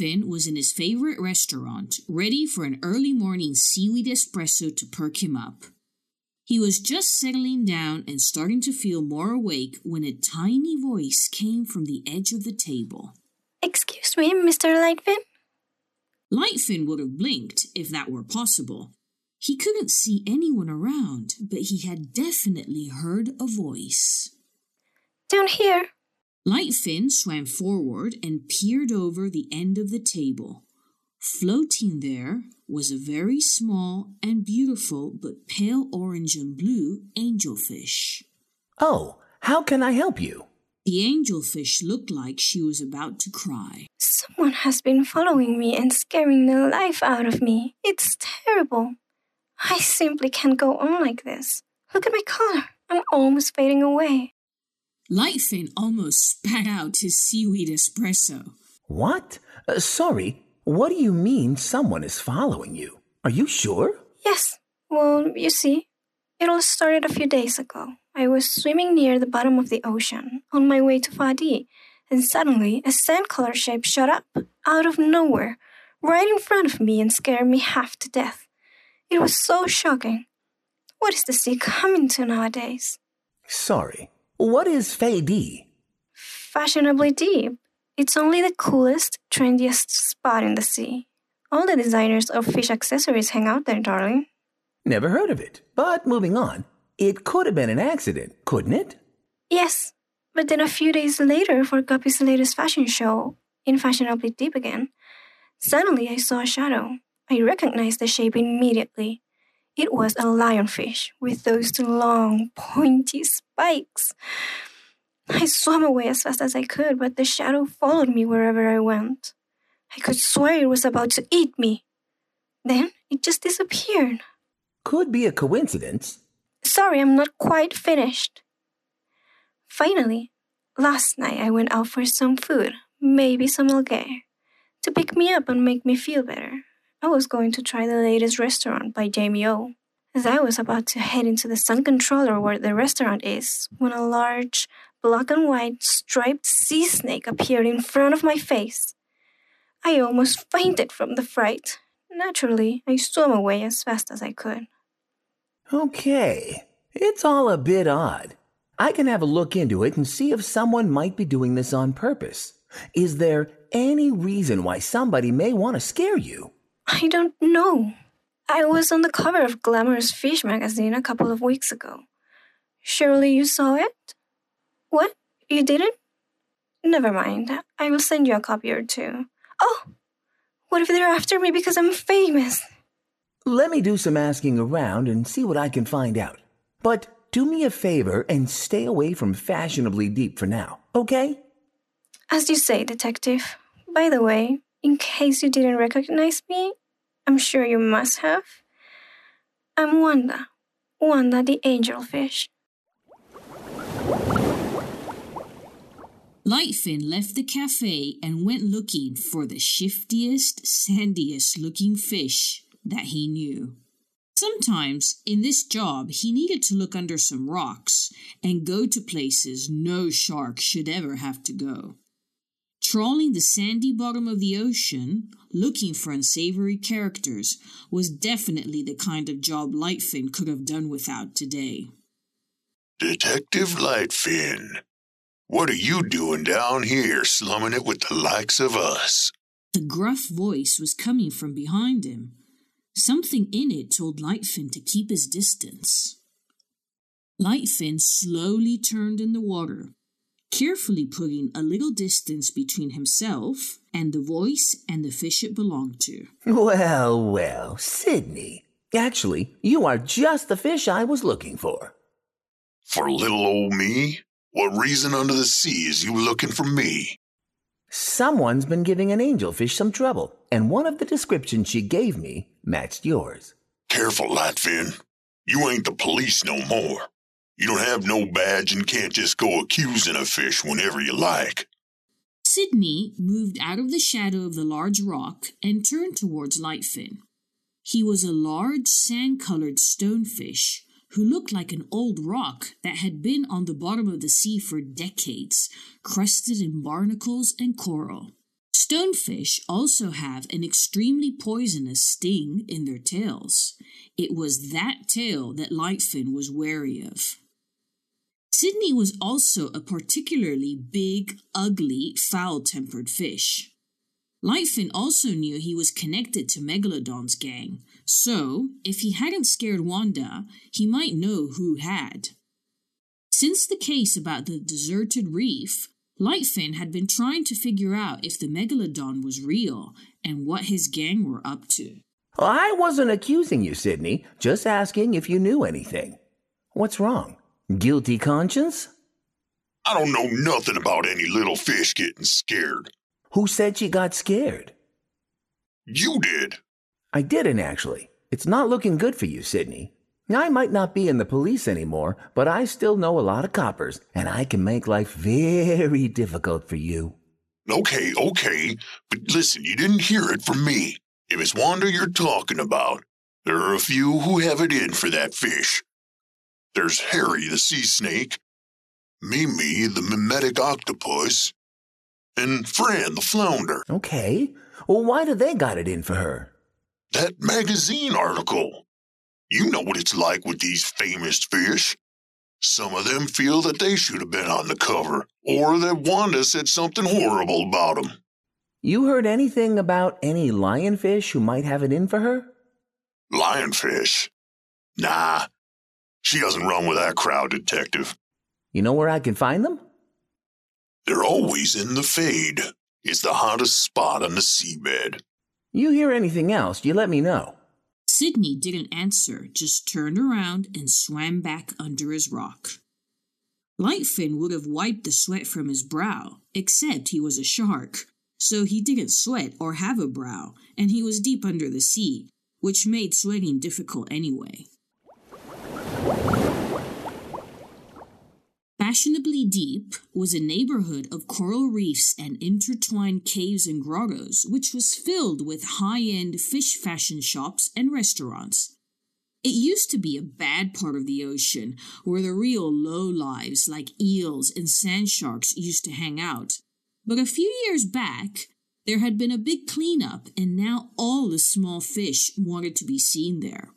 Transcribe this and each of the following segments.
Lightfin was in his favorite restaurant, ready for an early morning seaweed espresso to perk him up. He was just settling down and starting to feel more awake when a tiny voice came from the edge of the table. Excuse me, Mr. Lightfin? Lightfin would have blinked if that were possible. He couldn't see anyone around, but he had definitely heard a voice. Down here. Lightfin swam forward and peered over the end of the table. Floating there was a very small and beautiful but pale orange and blue angelfish. Oh, how can I help you? The angelfish looked like she was about to cry. Someone has been following me and scaring the life out of me. It's terrible. I simply can't go on like this. Look at my color. I'm almost fading away. Lightfin almost spat out his seaweed espresso. What? Uh, sorry, what do you mean someone is following you? Are you sure? Yes. Well, you see, it all started a few days ago. I was swimming near the bottom of the ocean on my way to Fadi, and suddenly a sand color shape shot up out of nowhere, right in front of me and scared me half to death. It was so shocking. What is the sea coming to nowadays? Sorry, what is Fadi? Fashionably deep. It's only the coolest, trendiest spot in the sea. All the designers of fish accessories hang out there, darling. Never heard of it. But moving on, it could have been an accident, couldn't it? Yes, but then a few days later, for Guppy's latest fashion show, in Fashionably Deep again, suddenly I saw a shadow. I recognized the shape immediately. It was a lionfish with those long, pointy spikes. I swam away as fast as I could, but the shadow followed me wherever I went. I could swear it was about to eat me. Then it just disappeared. Could be a coincidence. Sorry, I'm not quite finished. Finally, last night I went out for some food, maybe some algae, to pick me up and make me feel better. I was going to try the latest restaurant by Jamie O. As I was about to head into the sun controller where the restaurant is, when a large, black and white striped sea snake appeared in front of my face. I almost fainted from the fright. Naturally, I swam away as fast as I could. Okay, it's all a bit odd. I can have a look into it and see if someone might be doing this on purpose. Is there any reason why somebody may want to scare you? I don't know. I was on the cover of Glamorous Fish magazine a couple of weeks ago. Surely you saw it? What? You didn't? Never mind. I will send you a copy or two. Oh! What if they're after me because I'm famous? Let me do some asking around and see what I can find out. But do me a favor and stay away from fashionably deep for now, okay? As you say, detective. By the way, in case you didn't recognize me, I'm sure you must have. I'm Wanda. Wanda the angelfish. Lightfin left the cafe and went looking for the shiftiest, sandiest looking fish that he knew. Sometimes in this job he needed to look under some rocks and go to places no shark should ever have to go. Trawling the sandy bottom of the ocean, looking for unsavory characters, was definitely the kind of job Lightfin could have done without today. Detective Lightfin, what are you doing down here slumming it with the likes of us? The gruff voice was coming from behind him. Something in it told Lightfin to keep his distance. Lightfin slowly turned in the water, carefully putting a little distance between himself and the voice and the fish it belonged to. Well, well, Sydney. Actually, you are just the fish I was looking for. For little old me? What reason under the sea is you looking for me? Someone's been giving an angelfish some trouble, and one of the descriptions she gave me matched yours. Careful, Lightfin. You ain't the police no more. You don't have no badge and can't just go accusing a fish whenever you like. Sydney moved out of the shadow of the large rock and turned towards Lightfin. He was a large sand colored stonefish, who looked like an old rock that had been on the bottom of the sea for decades, crusted in barnacles and coral. Stonefish also have an extremely poisonous sting in their tails. It was that tail that Lightfin was wary of. Sydney was also a particularly big, ugly, foul tempered fish. Lightfin also knew he was connected to Megalodon's gang, so if he hadn't scared Wanda, he might know who had. Since the case about the deserted reef, Lightfin had been trying to figure out if the Megalodon was real and what his gang were up to. I wasn't accusing you, Sydney, just asking if you knew anything. What's wrong? Guilty conscience? I don't know nothing about any little fish getting scared. Who said she got scared? You did. I didn't actually. It's not looking good for you, Sydney. I might not be in the police anymore, but I still know a lot of coppers, and I can make life very difficult for you. Okay, okay, but listen, you didn't hear it from me. If it's Wanda you're talking about, there are a few who have it in for that fish. There's Harry the sea snake, Mimi the mimetic octopus, and Fran the flounder. Okay. Well, why do they got it in for her? That magazine article. You know what it's like with these famous fish. Some of them feel that they should have been on the cover, or that Wanda said something horrible about them. You heard anything about any lionfish who might have it in for her? Lionfish? Nah. She doesn't run with that crowd, Detective. You know where I can find them? They're always in the fade. It's the hottest spot on the seabed. You hear anything else, you let me know. Sidney didn't answer, just turned around and swam back under his rock. Lightfin would have wiped the sweat from his brow, except he was a shark, so he didn't sweat or have a brow, and he was deep under the sea, which made sweating difficult anyway. Fashionably Deep was a neighborhood of coral reefs and intertwined caves and grottos, which was filled with high end fish fashion shops and restaurants. It used to be a bad part of the ocean where the real low lives like eels and sand sharks used to hang out. But a few years back, there had been a big cleanup, and now all the small fish wanted to be seen there.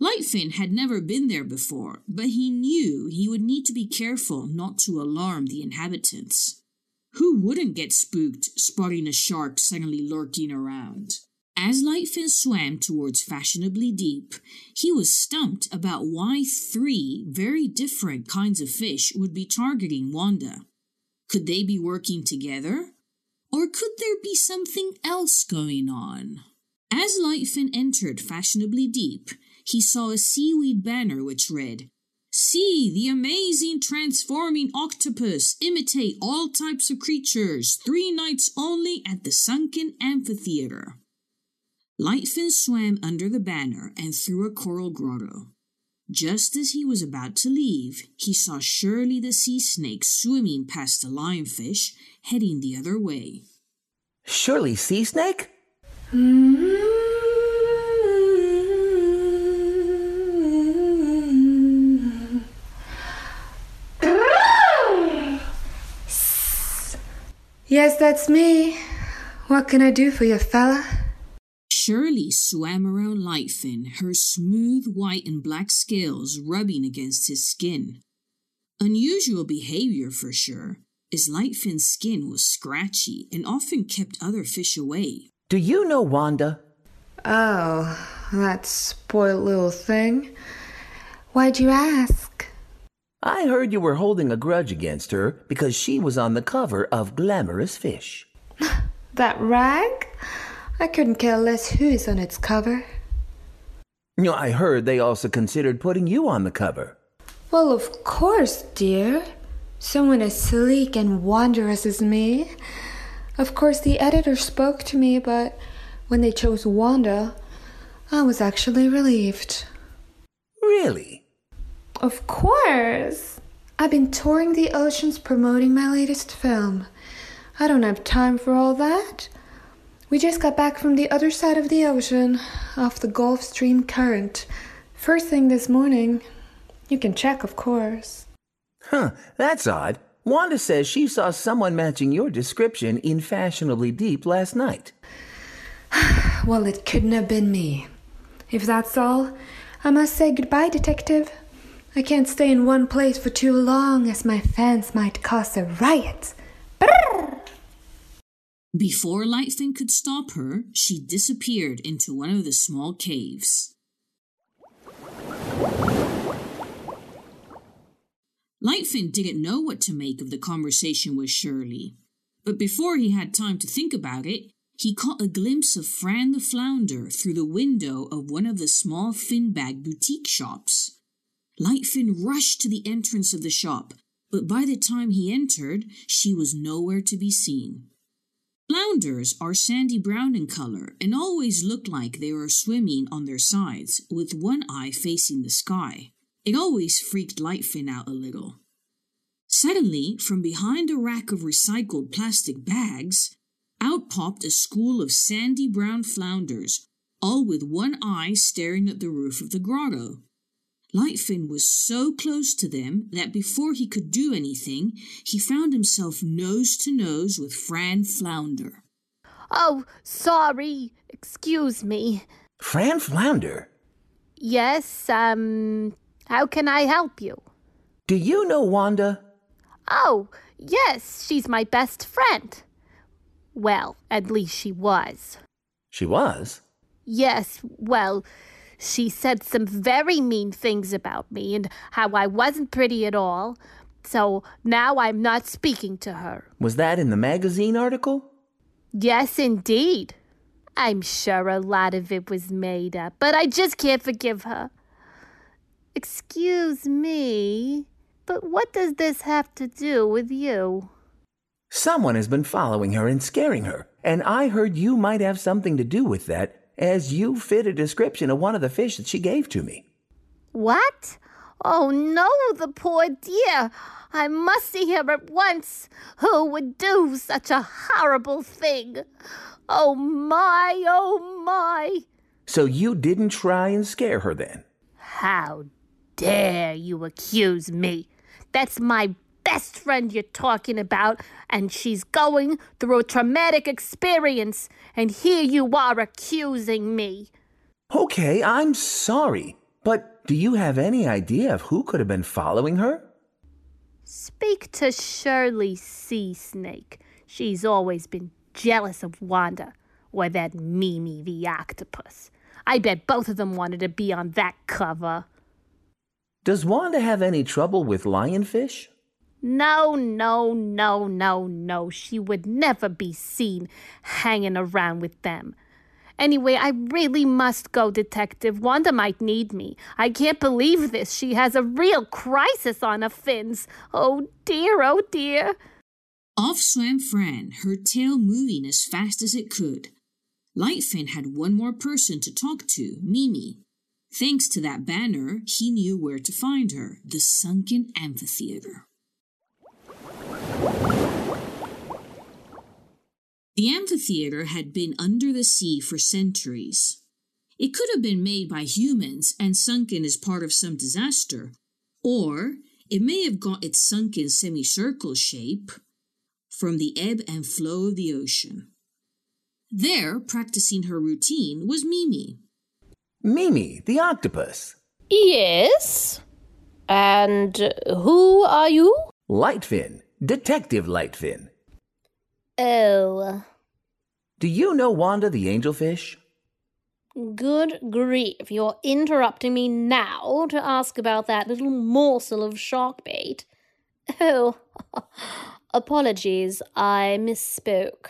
Lightfin had never been there before, but he knew he would need to be careful not to alarm the inhabitants. Who wouldn't get spooked spotting a shark suddenly lurking around? As Lightfin swam towards Fashionably Deep, he was stumped about why three very different kinds of fish would be targeting Wanda. Could they be working together? Or could there be something else going on? As Lightfin entered Fashionably Deep, he saw a seaweed banner which read, See the amazing transforming octopus imitate all types of creatures, three nights only at the Sunken Amphitheater. Lightfin swam under the banner and through a coral grotto. Just as he was about to leave, he saw Shirley the sea snake swimming past the lionfish, heading the other way. Shirley Sea Snake? Mm-hmm. Yes, that's me. What can I do for you, fella? Shirley swam around Lightfin, her smooth white and black scales rubbing against his skin. Unusual behavior for sure, as Lightfin's skin was scratchy and often kept other fish away. Do you know Wanda? Oh, that spoiled little thing. Why'd you ask? I heard you were holding a grudge against her because she was on the cover of Glamorous Fish. That rag? I couldn't care less who's on its cover. You know, I heard they also considered putting you on the cover. Well, of course, dear. Someone as sleek and wondrous as me. Of course, the editor spoke to me, but when they chose Wanda, I was actually relieved. Really? Of course! I've been touring the oceans promoting my latest film. I don't have time for all that. We just got back from the other side of the ocean, off the Gulf Stream current. First thing this morning, You can check, of course. Huh, that's odd. Wanda says she saw someone matching your description in Fashionably Deep last night. Well, it couldn't have been me. If that's all, I must say goodbye, Detective. I can't stay in one place for too long, as my fans might cause a riot. Brrr! Before Lightfin could stop her, she disappeared into one of the small caves. Lightfin didn't know what to make of the conversation with Shirley, but before he had time to think about it, he caught a glimpse of Fran the Flounder through the window of one of the small Finbag boutique shops. Lightfin rushed to the entrance of the shop, but by the time he entered, she was nowhere to be seen. Flounders are sandy brown in color and always look like they are swimming on their sides, with one eye facing the sky. It always freaked Lightfin out a little. Suddenly, from behind a rack of recycled plastic bags, out popped a school of sandy brown flounders, all with one eye staring at the roof of the grotto. Lightfin was so close to them that before he could do anything, he found himself nose to nose with Fran Flounder. Oh, sorry. Excuse me. Fran Flounder? Yes, um, how can I help you? Do you know Wanda? Oh, yes, she's my best friend. Well, at least she was. She was? Yes, well, she said some very mean things about me and how I wasn't pretty at all. So now I'm not speaking to her. Was that in the magazine article? Yes, indeed. I'm sure a lot of it was made up, but I just can't forgive her. Excuse me, but what does this have to do with you? Someone has been following her and scaring her, and I heard you might have something to do with that, as you fit a description of one of the fish that she gave to me. What? Oh no, the poor dear. I must see him at once. Who would do such a horrible thing? Oh my, oh my. So you didn't try and scare her then? How dare you accuse me? That's my best friend you're talking about, and she's going through a traumatic experience, and here you are accusing me. Okay, I'm sorry, but do you have any idea of who could have been following her? Speak to Shirley Sea Snake. She's always been jealous of Wanda, or that Mimi the octopus. I bet both of them wanted to be on that cover. Does Wanda have any trouble with lionfish? No, no, no, no, no. She would never be seen hanging around with them. Anyway, I really must go, Detective. Wanda might need me. I can't believe this. She has a real crisis on her fins. Oh dear, oh dear. Off swam Fran, her tail moving as fast as it could. Lightfin had one more person to talk to, Mimi. Thanks to that banner, he knew where to find her the sunken amphitheater. The amphitheater had been under the sea for centuries. It could have been made by humans and sunken as part of some disaster, or it may have got its sunken semicircle shape from the ebb and flow of the ocean. There, practicing her routine, was Mimi. Mimi, the octopus. Yes. And who are you? Lightfin, Detective Lightfin. Oh, Do you know Wanda the angelfish? good grief. You're interrupting me now to ask about that little morsel of shark bait. Oh, apologies. I misspoke.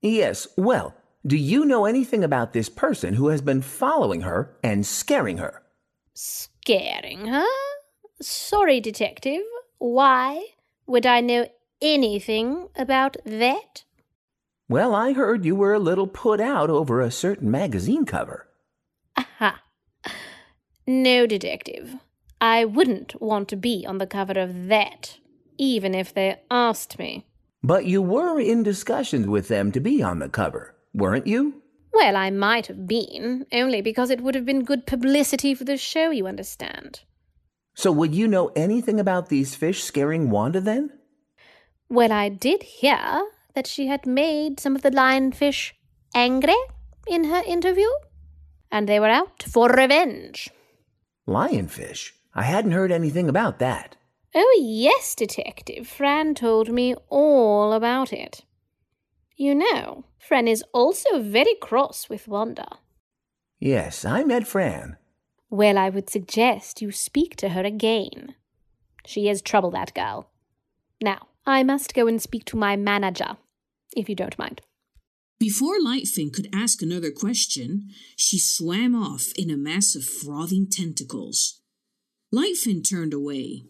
Yes, well, do you know anything about this person who has been following her and scaring her? Scaring her? Sorry, detective. Why would I know anything about that? Well, I heard you were a little put out over a certain magazine cover. Aha. No, detective. I wouldn't want to be on the cover of that, even if they asked me. But you were in discussions with them to be on the cover, weren't you? Well, I might have been, only because it would have been good publicity for the show, you understand. So would you know anything about these fish scaring Wanda then? Well, I did hear that she had made some of the lionfish angry in her interview, and they were out for revenge. Lionfish? I hadn't heard anything about that. Oh, yes, Detective. Fran told me all about it. You know, Fran is also very cross with Wanda. Yes, I met Fran. Well, I would suggest you speak to her again. She is trouble, that girl. Now, I must go and speak to my manager, if you don't mind. Before Lightfin could ask another question, she swam off in a mass of frothing tentacles. Lightfin turned away.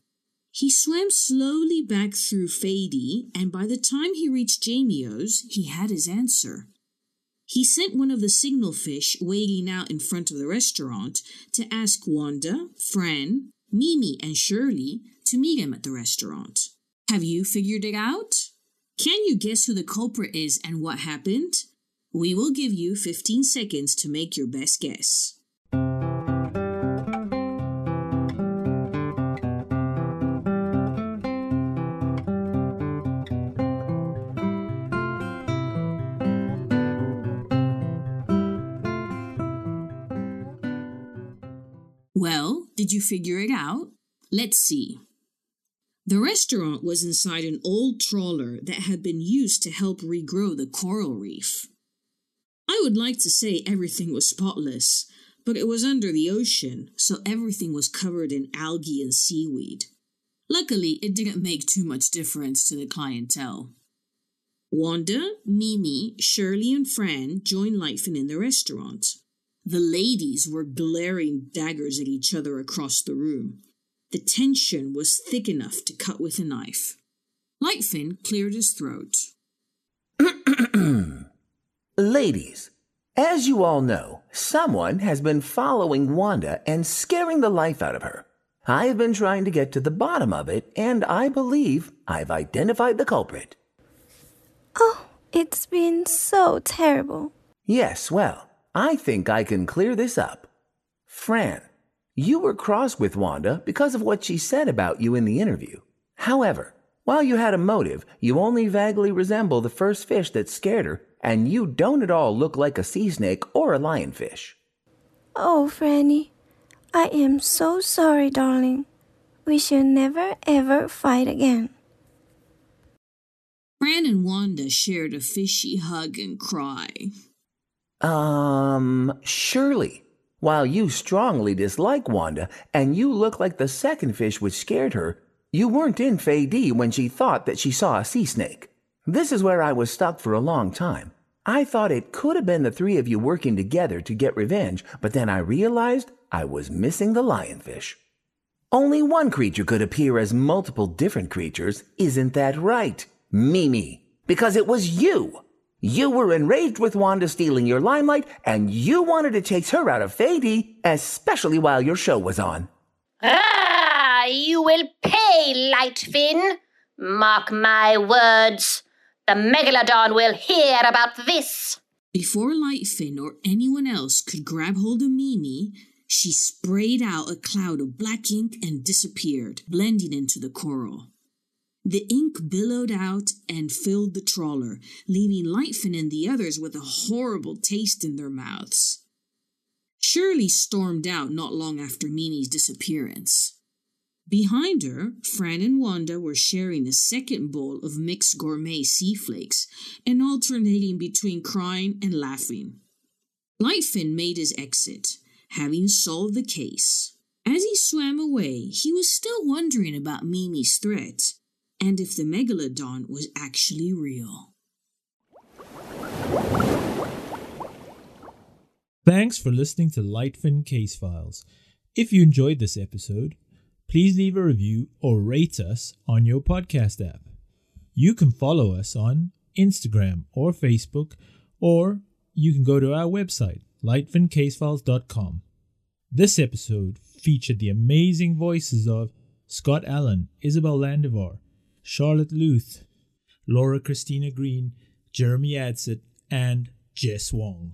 He swam slowly back through Fady, and by the time he reached Jamio's, he had his answer. He sent one of the signal fish waiting out in front of the restaurant to ask Wanda, Fran, Mimi, and Shirley to meet him at the restaurant. Have you figured it out? Can you guess who the culprit is and what happened? We will give you 15 seconds to make your best guess. Did you figure it out? Let's see. The restaurant was inside an old trawler that had been used to help regrow the coral reef. I would like to say everything was spotless, but it was under the ocean, so everything was covered in algae and seaweed. Luckily, it didn't make too much difference to the clientele. Wanda, Mimi, Shirley, and Fran joined Lightfin in the restaurant. The ladies were glaring daggers at each other across the room. The tension was thick enough to cut with a knife. Lightfin cleared his throat. Ladies, as you all know, someone has been following Wanda and scaring the life out of her. I have been trying to get to the bottom of it, and I believe I've identified the culprit. Oh, it's been so terrible. Yes, well, I think I can clear this up. Fran, you were cross with Wanda because of what she said about you in the interview. However, while you had a motive, you only vaguely resemble the first fish that scared her, and you don't at all look like a sea snake or a lionfish. Oh, Franny, I am so sorry, darling. We shall never ever fight again. Fran and Wanda shared a fishy hug and cry. Um, Shirley. While you strongly dislike Wanda and you look like the second fish which scared her, you weren't in Fey when she thought that she saw a sea snake. This is where I was stuck for a long time. I thought it could have been the three of you working together to get revenge, but then I realized I was missing the lionfish. Only one creature could appear as multiple different creatures, isn't that right? Mimi. Because it was you. You were enraged with Wanda stealing your limelight, and you wanted to chase her out of Fady, especially while your show was on. Ah, you will pay, Lightfin. Mark my words. The Megalodon will hear about this. Before Lightfin or anyone else could grab hold of Mimi, she sprayed out a cloud of black ink and disappeared, blending into the coral. The ink billowed out and filled the trawler, leaving Lightfin and the others with a horrible taste in their mouths. Shirley stormed out not long after Mimi's disappearance. Behind her, Fran and Wanda were sharing a second bowl of mixed gourmet sea flakes and alternating between crying and laughing. Lightfin made his exit, having solved the case. As he swam away, he was still wondering about Mimi's threat and if the megalodon was actually real. Thanks for listening to Lightfin Case Files. If you enjoyed this episode, please leave a review or rate us on your podcast app. You can follow us on Instagram or Facebook, or you can go to our website, lightfincasefiles.com. This episode featured the amazing voices of Scott Allen, Isabel Landivar, Charlotte Luth, Laura Christina Green, Jeremy Adsit, and Jess Wong.